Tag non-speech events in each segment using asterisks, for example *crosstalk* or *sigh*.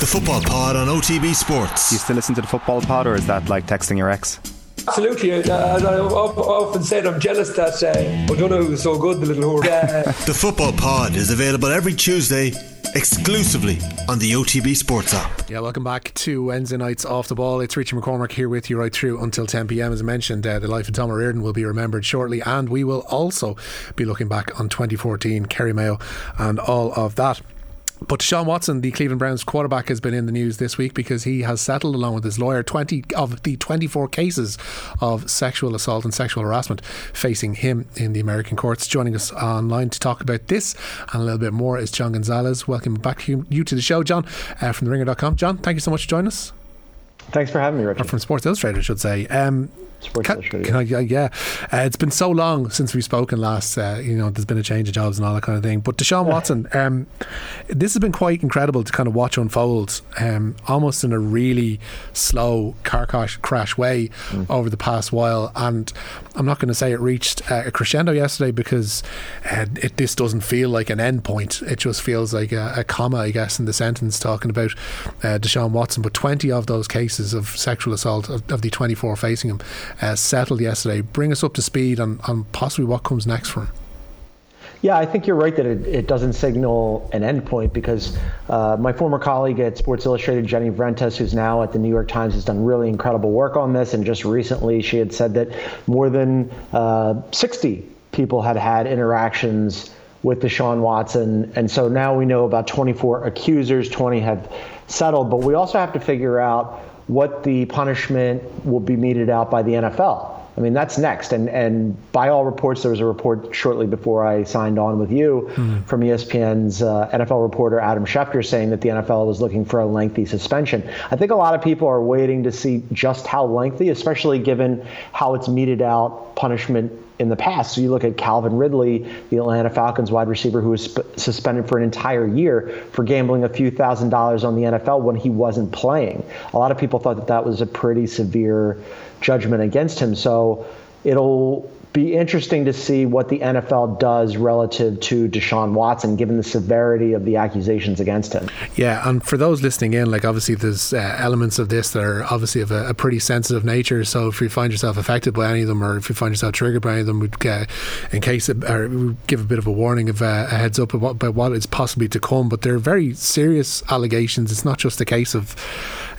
The Football Pod on OTB Sports. Do you still listen to the Football Pod, or is that like texting your ex? Absolutely. Uh, I often said I'm jealous that uh, O'Donoghue was so good, the little whore. *laughs* Uh, the Football Pod is available every Tuesday exclusively on the OTB Sports app. Yeah, welcome back to Wednesday nights off the ball. It's Richie McCormack here with you right through until 10 pm. As I mentioned, uh, the life of Tom Reardon will be remembered shortly, and we will also be looking back on 2014, Kerry Mayo, and all of that. But Sean Watson, the Cleveland Browns quarterback, has been in the news this week because he has settled, along with his lawyer, 20 of the 24 cases of sexual assault and sexual harassment facing him in the American courts. Joining us online to talk about this and a little bit more is John Gonzalez. Welcome back to you to the show, John, uh, from theringer.com. John, thank you so much for joining us. Thanks for having me, Richard. Or from Sports Illustrated, I should say. Um, can, can I, yeah, uh, it's been so long since we've spoken last. Uh, you know, there's been a change of jobs and all that kind of thing. But Deshaun Watson, um, this has been quite incredible to kind of watch unfold, um, almost in a really slow car crash, crash way mm. over the past while. And I'm not going to say it reached uh, a crescendo yesterday because uh, it, this doesn't feel like an end point. It just feels like a, a comma, I guess, in the sentence talking about uh, Deshaun Watson. But 20 of those cases of sexual assault of, of the 24 facing him uh, settled yesterday. Bring us up to speed on, on possibly what comes next for him. Yeah, I think you're right that it, it doesn't signal an endpoint because uh, my former colleague at Sports Illustrated, Jenny Vrentas, who's now at the New York Times, has done really incredible work on this. And just recently, she had said that more than uh, 60 people had had interactions with Deshaun Watson. And so now we know about 24 accusers, 20 have settled. But we also have to figure out what the punishment will be meted out by the NFL. I mean, that's next. And and by all reports, there was a report shortly before I signed on with you mm. from ESPN's uh, NFL reporter Adam Schefter saying that the NFL was looking for a lengthy suspension. I think a lot of people are waiting to see just how lengthy, especially given how it's meted out punishment in the past. So you look at Calvin Ridley, the Atlanta Falcons wide receiver who was sp- suspended for an entire year for gambling a few thousand dollars on the NFL when he wasn't playing. A lot of people thought that that was a pretty severe judgment against him. So it'll be interesting to see what the NFL does relative to Deshaun Watson, given the severity of the accusations against him. Yeah, and for those listening in, like obviously there's uh, elements of this that are obviously of a, a, pretty sensitive nature. So if you find yourself affected by any of them, or if you find yourself triggered by any of them, we'd in case or give a bit of a warning of uh, a heads up about about what is possibly to come. But they're very serious allegations. It's not just a case of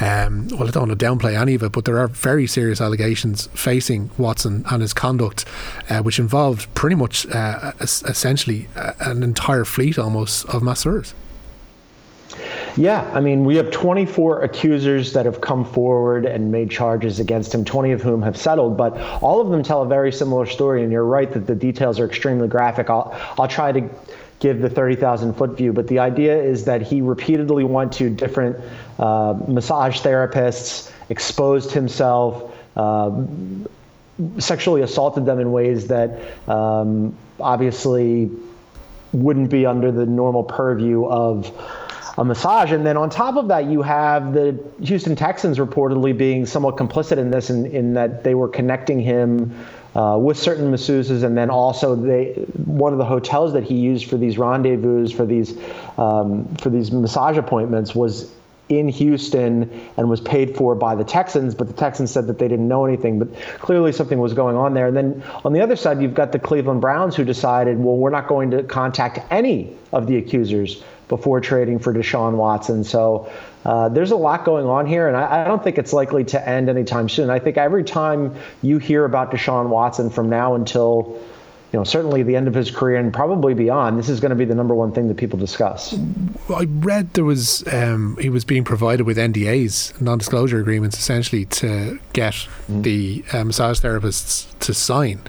um, well, I don't want to downplay any of it, but there are very serious allegations facing Watson and his conduct, uh, which involved pretty much uh, essentially uh, an entire fleet almost of masseurs. Yeah, I mean, we have 24 accusers that have come forward and made charges against him, 20 of whom have settled, but all of them tell a very similar story. And you're right that the details are extremely graphic. I'll, I'll try to give the 30,000 foot view, but the idea is that he repeatedly went to different uh, massage therapists, exposed himself, uh, sexually assaulted them in ways that um, obviously wouldn't be under the normal purview of a massage. And then on top of that, you have the Houston Texans reportedly being somewhat complicit in this, in, in that they were connecting him uh, with certain masseuses, and then also they one of the hotels that he used for these rendezvous for these um, for these massage appointments was in Houston and was paid for by the Texans, but the Texans said that they didn't know anything. But clearly something was going on there. And then on the other side, you've got the Cleveland Browns who decided, well, we're not going to contact any of the accusers before trading for Deshaun Watson. So uh, there's a lot going on here, and I, I, don't think it's likely to end anytime soon. I think every time you hear about Deshaun Watson from now until you know, certainly the end of his career and probably beyond, this is going to be the number one thing that people discuss. I read there was um, he was being provided with NDAs, non-disclosure agreements, essentially to get mm. the uh, massage therapists to sign.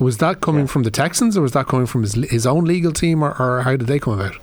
Was that coming yeah. from the Texans, or was that coming from his his own legal team, or, or how did they come about?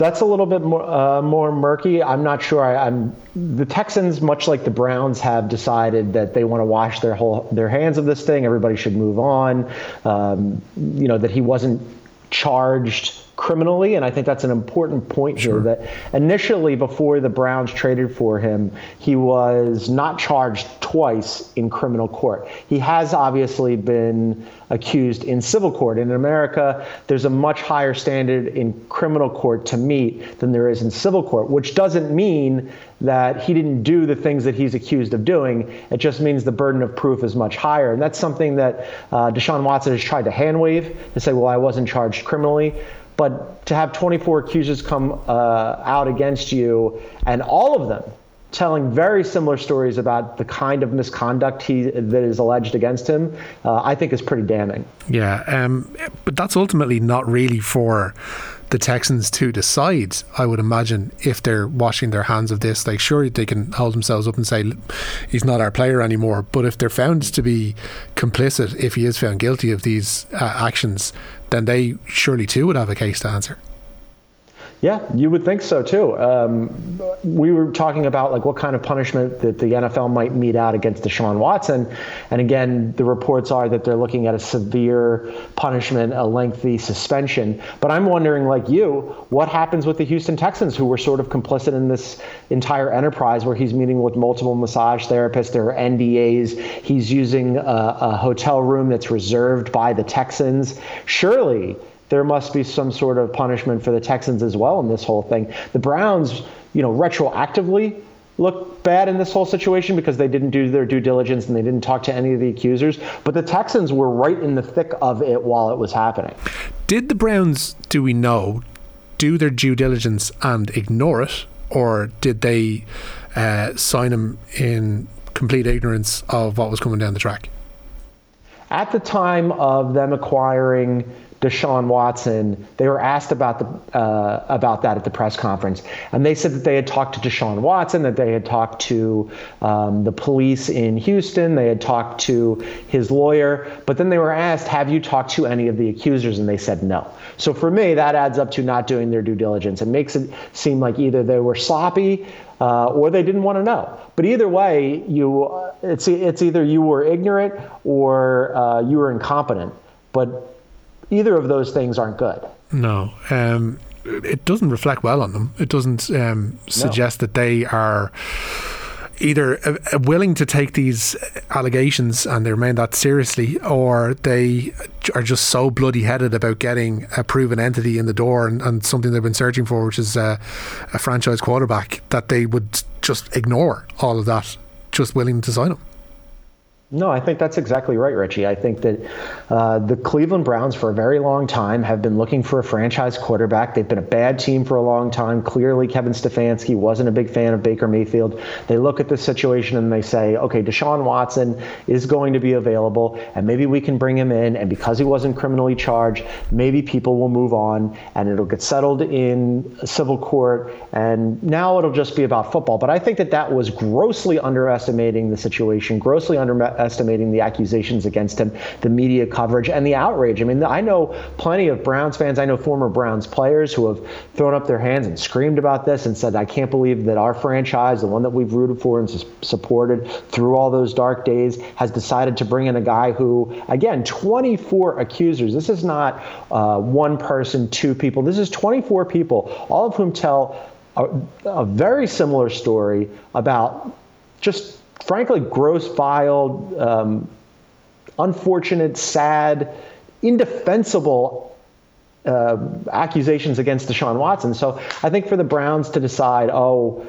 That's a little bit more uh, more murky. I'm not sure. I, am the Texans, much like the Browns, have decided that they want to wash their whole their hands of this thing. Everybody should move on. Um, you know that he wasn't charged criminally, and I think that's an important point sure. here. That initially, before the Browns traded for him, he was not charged twice in criminal court. He has obviously been accused in civil court. In America, there's a much higher standard in criminal court to meet than there is in civil court, which doesn't mean that he didn't do the things that he's accused of doing. It just means the burden of proof is much higher. And that's something that uh, Deshaun Watson has tried to hand wave to say, well, I wasn't charged criminally. But to have 24 accusers come uh, out against you, and all of them telling very similar stories about the kind of misconduct he that is alleged against him, uh, I think is pretty damning. Yeah, um, but that's ultimately not really for the Texans to decide. I would imagine if they're washing their hands of this, like sure they can hold themselves up and say he's not our player anymore. But if they're found to be complicit, if he is found guilty of these uh, actions, then they surely too would have a case to answer. Yeah, you would think so too. Um, we were talking about like what kind of punishment that the NFL might mete out against Deshaun Watson, and again, the reports are that they're looking at a severe punishment, a lengthy suspension. But I'm wondering, like you, what happens with the Houston Texans, who were sort of complicit in this entire enterprise, where he's meeting with multiple massage therapists, there are NDAs, he's using a, a hotel room that's reserved by the Texans. Surely there must be some sort of punishment for the Texans as well in this whole thing. The Browns, you know, retroactively look bad in this whole situation because they didn't do their due diligence and they didn't talk to any of the accusers. But the Texans were right in the thick of it while it was happening. Did the Browns, do we know, do their due diligence and ignore it? Or did they uh, sign him in complete ignorance of what was coming down the track? At the time of them acquiring Deshaun Watson, they were asked about the uh, about that at the press conference, and they said that they had talked to Deshaun Watson, that they had talked to um, the police in Houston, they had talked to his lawyer, but then they were asked, "Have you talked to any of the accusers?" And they said no. So for me, that adds up to not doing their due diligence. It makes it seem like either they were sloppy uh, or they didn't want to know. But either way, you it's it's either you were ignorant or uh, you were incompetent. But either of those things aren't good. No. Um, it doesn't reflect well on them. It doesn't um, suggest no. that they are either uh, willing to take these allegations and they remain that seriously, or they are just so bloody headed about getting a proven entity in the door and, and something they've been searching for, which is a, a franchise quarterback, that they would just ignore all of that, just willing to sign him. No, I think that's exactly right, Richie. I think that uh, the Cleveland Browns, for a very long time, have been looking for a franchise quarterback. They've been a bad team for a long time. Clearly, Kevin Stefanski wasn't a big fan of Baker Mayfield. They look at the situation and they say, okay, Deshaun Watson is going to be available, and maybe we can bring him in. And because he wasn't criminally charged, maybe people will move on and it'll get settled in civil court. And now it'll just be about football. But I think that that was grossly underestimating the situation, grossly underestimating estimating the accusations against him, the media coverage, and the outrage. I mean, I know plenty of Browns fans, I know former Browns players who have thrown up their hands and screamed about this and said, I can't believe that our franchise, the one that we've rooted for and supported through all those dark days, has decided to bring in a guy who, again, 24 accusers. This is not uh, one person, two people. This is 24 people, all of whom tell a, a very similar story about just frankly gross, vile, um, unfortunate, sad, indefensible uh, accusations against Deshaun Watson. So I think for the Browns to decide, oh,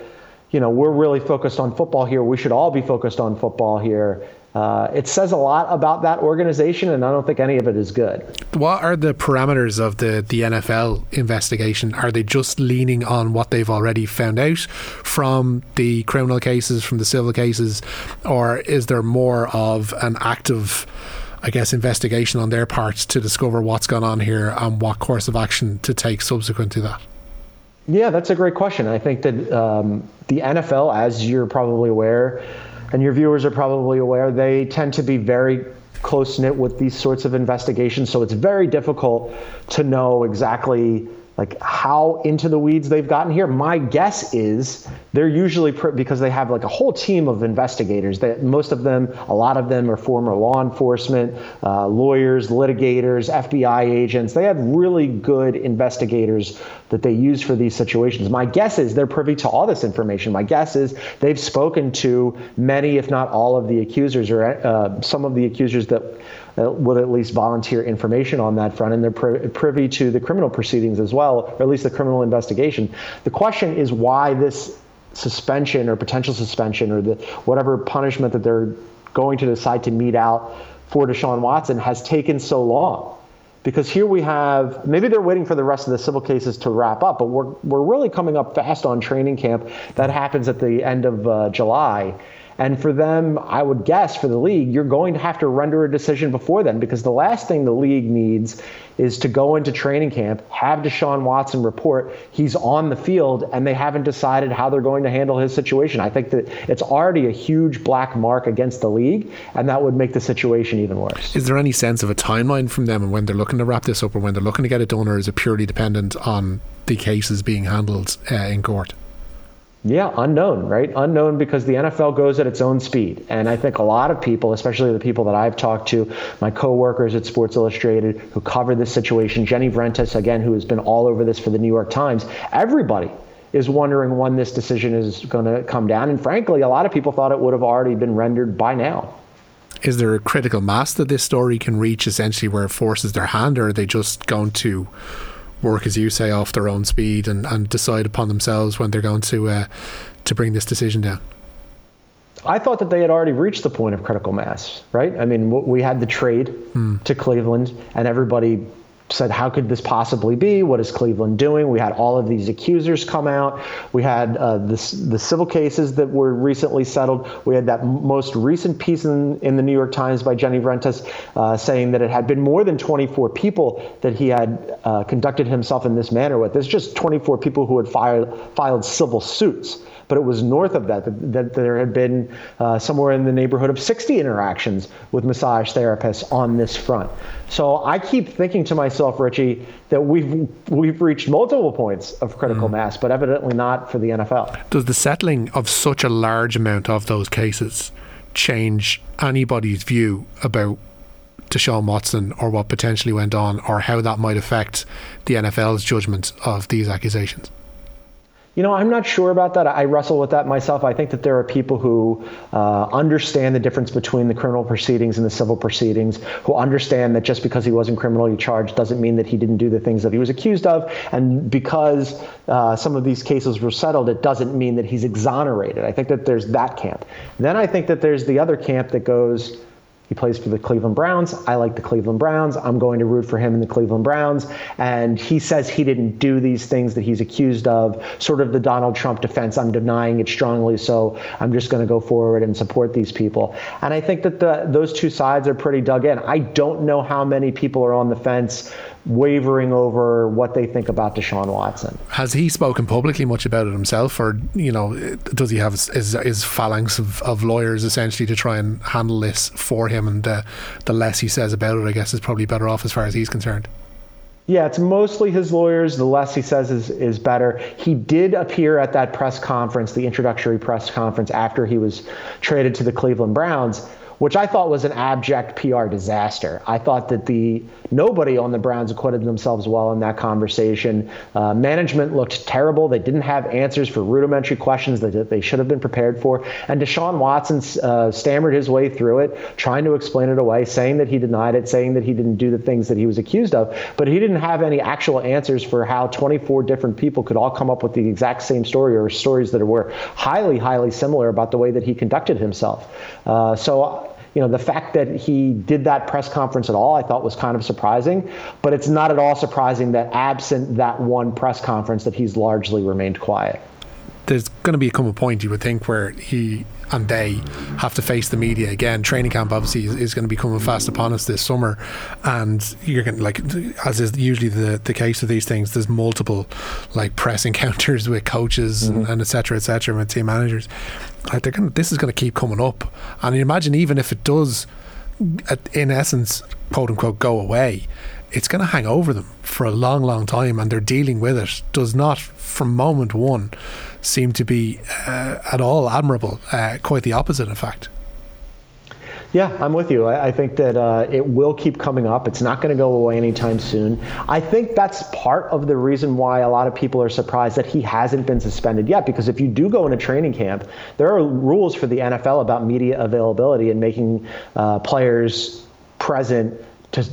you know, we're really focused on football here. We should all be focused on football here. Uh, it says a lot about that organization, and I don't think any of it is good. What are the parameters of the, the NFL investigation? Are they just leaning on what they've already found out from the criminal cases, from the civil cases, or is there more of an active? I guess, investigation on their part to discover what's gone on here and what course of action to take subsequent to that? Yeah, that's a great question. I think that um, the NFL, as you're probably aware, and your viewers are probably aware, they tend to be very close knit with these sorts of investigations. So it's very difficult to know exactly like how into the weeds they've gotten here. My guess is they're usually pr- because they have like a whole team of investigators. That most of them, a lot of them, are former law enforcement, uh, lawyers, litigators, FBI agents. They have really good investigators that they use for these situations. My guess is they're privy to all this information. My guess is they've spoken to many, if not all, of the accusers or uh, some of the accusers that uh, would at least volunteer information on that front, and they're privy to the criminal proceedings as well, or at least the criminal investigation. The question is why this suspension or potential suspension or the whatever punishment that they're going to decide to mete out for Deshaun Watson has taken so long. Because here we have maybe they're waiting for the rest of the civil cases to wrap up, but we're we're really coming up fast on training camp. That happens at the end of uh, July. And for them, I would guess for the league, you're going to have to render a decision before then because the last thing the league needs is to go into training camp, have Deshaun Watson report he's on the field, and they haven't decided how they're going to handle his situation. I think that it's already a huge black mark against the league, and that would make the situation even worse. Is there any sense of a timeline from them and when they're looking to wrap this up or when they're looking to get it done, or is it purely dependent on the cases being handled uh, in court? Yeah, unknown, right? Unknown because the NFL goes at its own speed. And I think a lot of people, especially the people that I've talked to, my coworkers at Sports Illustrated who cover this situation, Jenny Vrentas, again, who has been all over this for the New York Times, everybody is wondering when this decision is going to come down. And frankly, a lot of people thought it would have already been rendered by now. Is there a critical mass that this story can reach essentially where it forces their hand, or are they just going to work, as you say, off their own speed and, and decide upon themselves when they're going to uh, to bring this decision down? I thought that they had already reached the point of critical mass, right? I mean, we had the trade mm. to Cleveland, and everybody said, How could this possibly be? What is Cleveland doing? We had all of these accusers come out. We had uh, this, the civil cases that were recently settled. We had that most recent piece in, in the New York Times by Jenny Vrentas uh, saying that it had been more than 24 people that he had uh, conducted himself in this manner with. There's just 24 people who had filed, filed civil suits but it was north of that that, that there had been uh, somewhere in the neighborhood of 60 interactions with massage therapists on this front. So I keep thinking to myself, Richie, that we've we've reached multiple points of critical mm. mass, but evidently not for the NFL. Does the settling of such a large amount of those cases change anybody's view about Deshaun Watson or what potentially went on, or how that might affect the NFL's judgment of these accusations? You know, I'm not sure about that. I wrestle with that myself. I think that there are people who uh, understand the difference between the criminal proceedings and the civil proceedings, who understand that just because he wasn't criminally charged doesn't mean that he didn't do the things that he was accused of. And because uh, some of these cases were settled, it doesn't mean that he's exonerated. I think that there's that camp. Then I think that there's the other camp that goes, he plays for the Cleveland Browns. I like the Cleveland Browns. I'm going to root for him in the Cleveland Browns. And he says he didn't do these things that he's accused of, sort of the Donald Trump defense. I'm denying it strongly, so I'm just going to go forward and support these people. And I think that the, those two sides are pretty dug in. I don't know how many people are on the fence wavering over what they think about Deshaun Watson. Has he spoken publicly much about it himself, or you know, does he have his, his phalanx of, of lawyers essentially to try and handle this for him? And uh, the less he says about it, I guess, is probably better off as far as he's concerned. Yeah, it's mostly his lawyers. The less he says is, is better. He did appear at that press conference, the introductory press conference after he was traded to the Cleveland Browns which I thought was an abject PR disaster. I thought that the nobody on the Browns acquitted themselves well in that conversation. Uh, management looked terrible. They didn't have answers for rudimentary questions that they should have been prepared for. And Deshaun Watson uh, stammered his way through it, trying to explain it away, saying that he denied it, saying that he didn't do the things that he was accused of. But he didn't have any actual answers for how 24 different people could all come up with the exact same story or stories that were highly, highly similar about the way that he conducted himself. Uh, so you know, the fact that he did that press conference at all, I thought was kind of surprising. But it's not at all surprising that absent that one press conference, that he's largely remained quiet. There's going to become a point, you would think, where he and they have to face the media again. Training camp obviously is, is going to be coming fast upon us this summer, and you're going to, like as is usually the the case of these things. There's multiple like press *laughs* encounters with coaches mm-hmm. and, and et cetera, et cetera, with team managers. Like they're gonna, this is going to keep coming up, and you imagine even if it does, in essence, quote unquote, go away it's going to hang over them for a long, long time, and they're dealing with it. Does not, from moment one, seem to be uh, at all admirable. Uh, quite the opposite, in fact. Yeah, I'm with you. I, I think that uh, it will keep coming up. It's not going to go away anytime soon. I think that's part of the reason why a lot of people are surprised that he hasn't been suspended yet. Because if you do go into training camp, there are rules for the NFL about media availability and making uh, players present to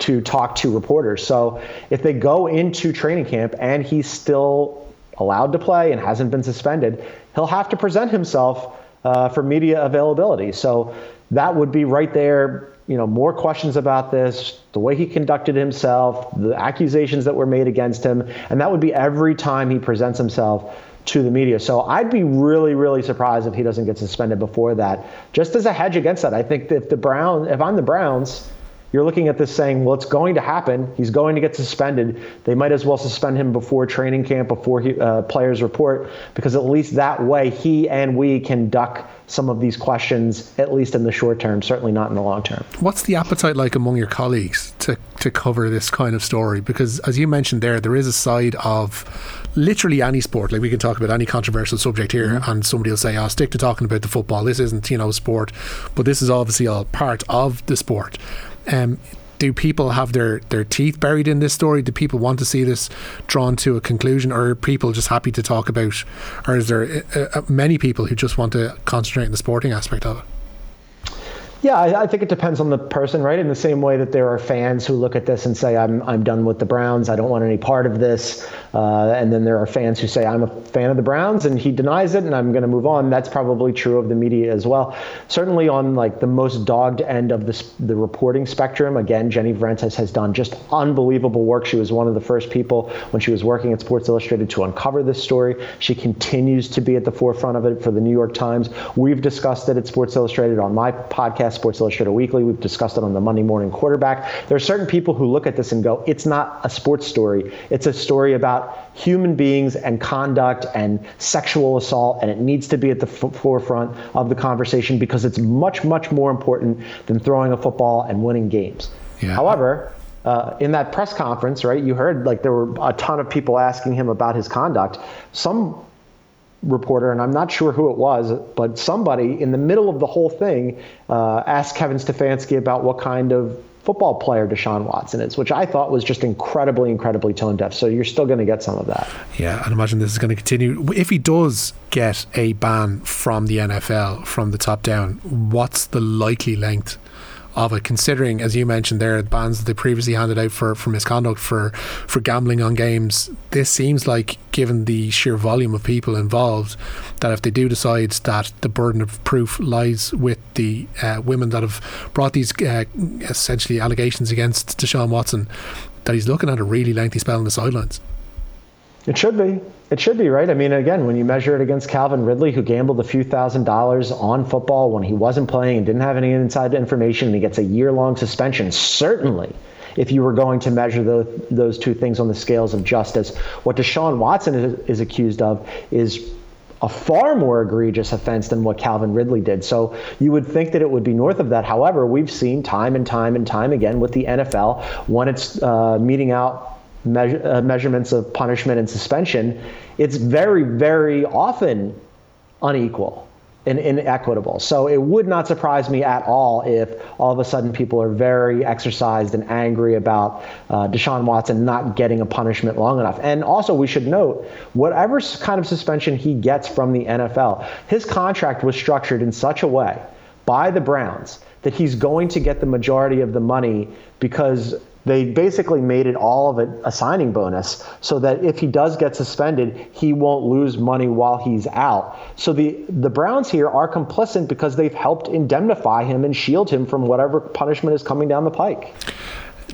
to talk to reporters. So if they go into training camp and he's still allowed to play and hasn't been suspended, he'll have to present himself uh, for media availability. So that would be right there. You know, more questions about this, the way he conducted himself, the accusations that were made against him, and that would be every time he presents himself to the media. So I'd be really, really surprised if he doesn't get suspended before that. Just as a hedge against that, I think if the Brown, if I'm the Browns, you're looking at this saying, well, it's going to happen. He's going to get suspended. They might as well suspend him before training camp, before he, uh, players report, because at least that way he and we can duck some of these questions, at least in the short term, certainly not in the long term. What's the appetite like among your colleagues to, to cover this kind of story? Because as you mentioned there, there is a side of literally any sport. Like we can talk about any controversial subject here, mm-hmm. and somebody will say, "I'll oh, stick to talking about the football. This isn't, you know, sport, but this is obviously all part of the sport." Um, do people have their, their teeth buried in this story? Do people want to see this drawn to a conclusion, or are people just happy to talk about? Or is there uh, uh, many people who just want to concentrate on the sporting aspect of it? Yeah, I, I, think it depends on the person, right? In the same way that there are fans who look at this and say, "I'm I'm done with the Browns. I don't want any part of this," uh, and then there are fans who say, "I'm a fan of the Browns," and he denies it, and I'm going to move on. That's probably true of the media as well. Certainly on like the most dogged end of the the reporting spectrum. Again, Jenny Vrentas has done just unbelievable work. She was one of the first people when she was working at Sports Illustrated to uncover this story. She continues to be at the forefront of it for the New York Times. We've discussed it at Sports Illustrated on my podcast podcast, Sports Illustrated Weekly. We've discussed it on the Monday Morning Quarterback. There are certain people who look at this and go, it's not a sports story. It's a story about human beings and conduct and sexual assault, and it needs to be at the f- forefront of the conversation because it's much, much more important than throwing a football and winning games. Yeah. However, uh, in that press conference, right, you heard like there were a ton of people asking him about his conduct. Some reporter, and I'm not sure who it was, but somebody in the middle of the whole thing uh, asked Kevin Stefanski about what kind of football player Deshaun Watson is, which I thought was just incredibly, incredibly tone deaf. So you're still going to get some of that. Yeah, I imagine this is going to continue. If he does get a ban from the NFL from the top down, what's the likely length? Of it, considering, as you mentioned there, the bans that they previously handed out for, for misconduct for, for gambling on games. This seems like, given the sheer volume of people involved, that if they do decide that the burden of proof lies with the uh, women that have brought these uh, essentially allegations against Deshaun Watson, that he's looking at a really lengthy spell on the sidelines. It should be. It should be, right? I mean, again, when you measure it against Calvin Ridley, who gambled a few thousand dollars on football when he wasn't playing and didn't have any inside information, and he gets a year long suspension, certainly if you were going to measure the, those two things on the scales of justice. What Deshaun Watson is, is, accused of is a far more egregious offense than what Calvin Ridley did. So you would think that it would be north of that. However, we've seen time and time and time again with the NFL when it's uh, meting out uh, measurements of punishment and suspension, it's very, very often unequal and inequitable. So it would not surprise me at all if all of a sudden people are very exercised and angry about uh, Deshaun Watson not getting a punishment long enough. And also, we should note whatever kind of suspension he gets from the NFL, his contract was structured in such a way by the Browns that he's going to get the majority of the money because they basically made it all of it a signing bonus so that if he does get suspended, he won't lose money while he's out. So the, the Browns here are complicit because they've helped indemnify him and shield him from whatever punishment is coming down the pike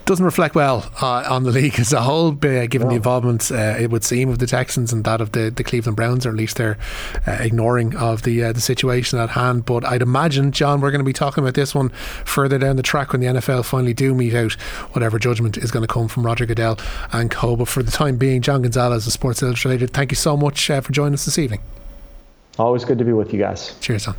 doesn't reflect well uh, on the league as a whole, uh, given no. the involvement uh, it would seem of the Texans and that of the, the Cleveland Browns, or at least their uh, ignoring of the uh, the situation at hand. But I'd imagine, John, we're going to be talking about this one further down the track when the NFL finally do mete out whatever judgment is going to come from Roger Goodell and co. But for the time being, John Gonzalez of Sports Illustrated, thank you so much uh, for joining us this evening. Always good to be with you guys. Cheers, son.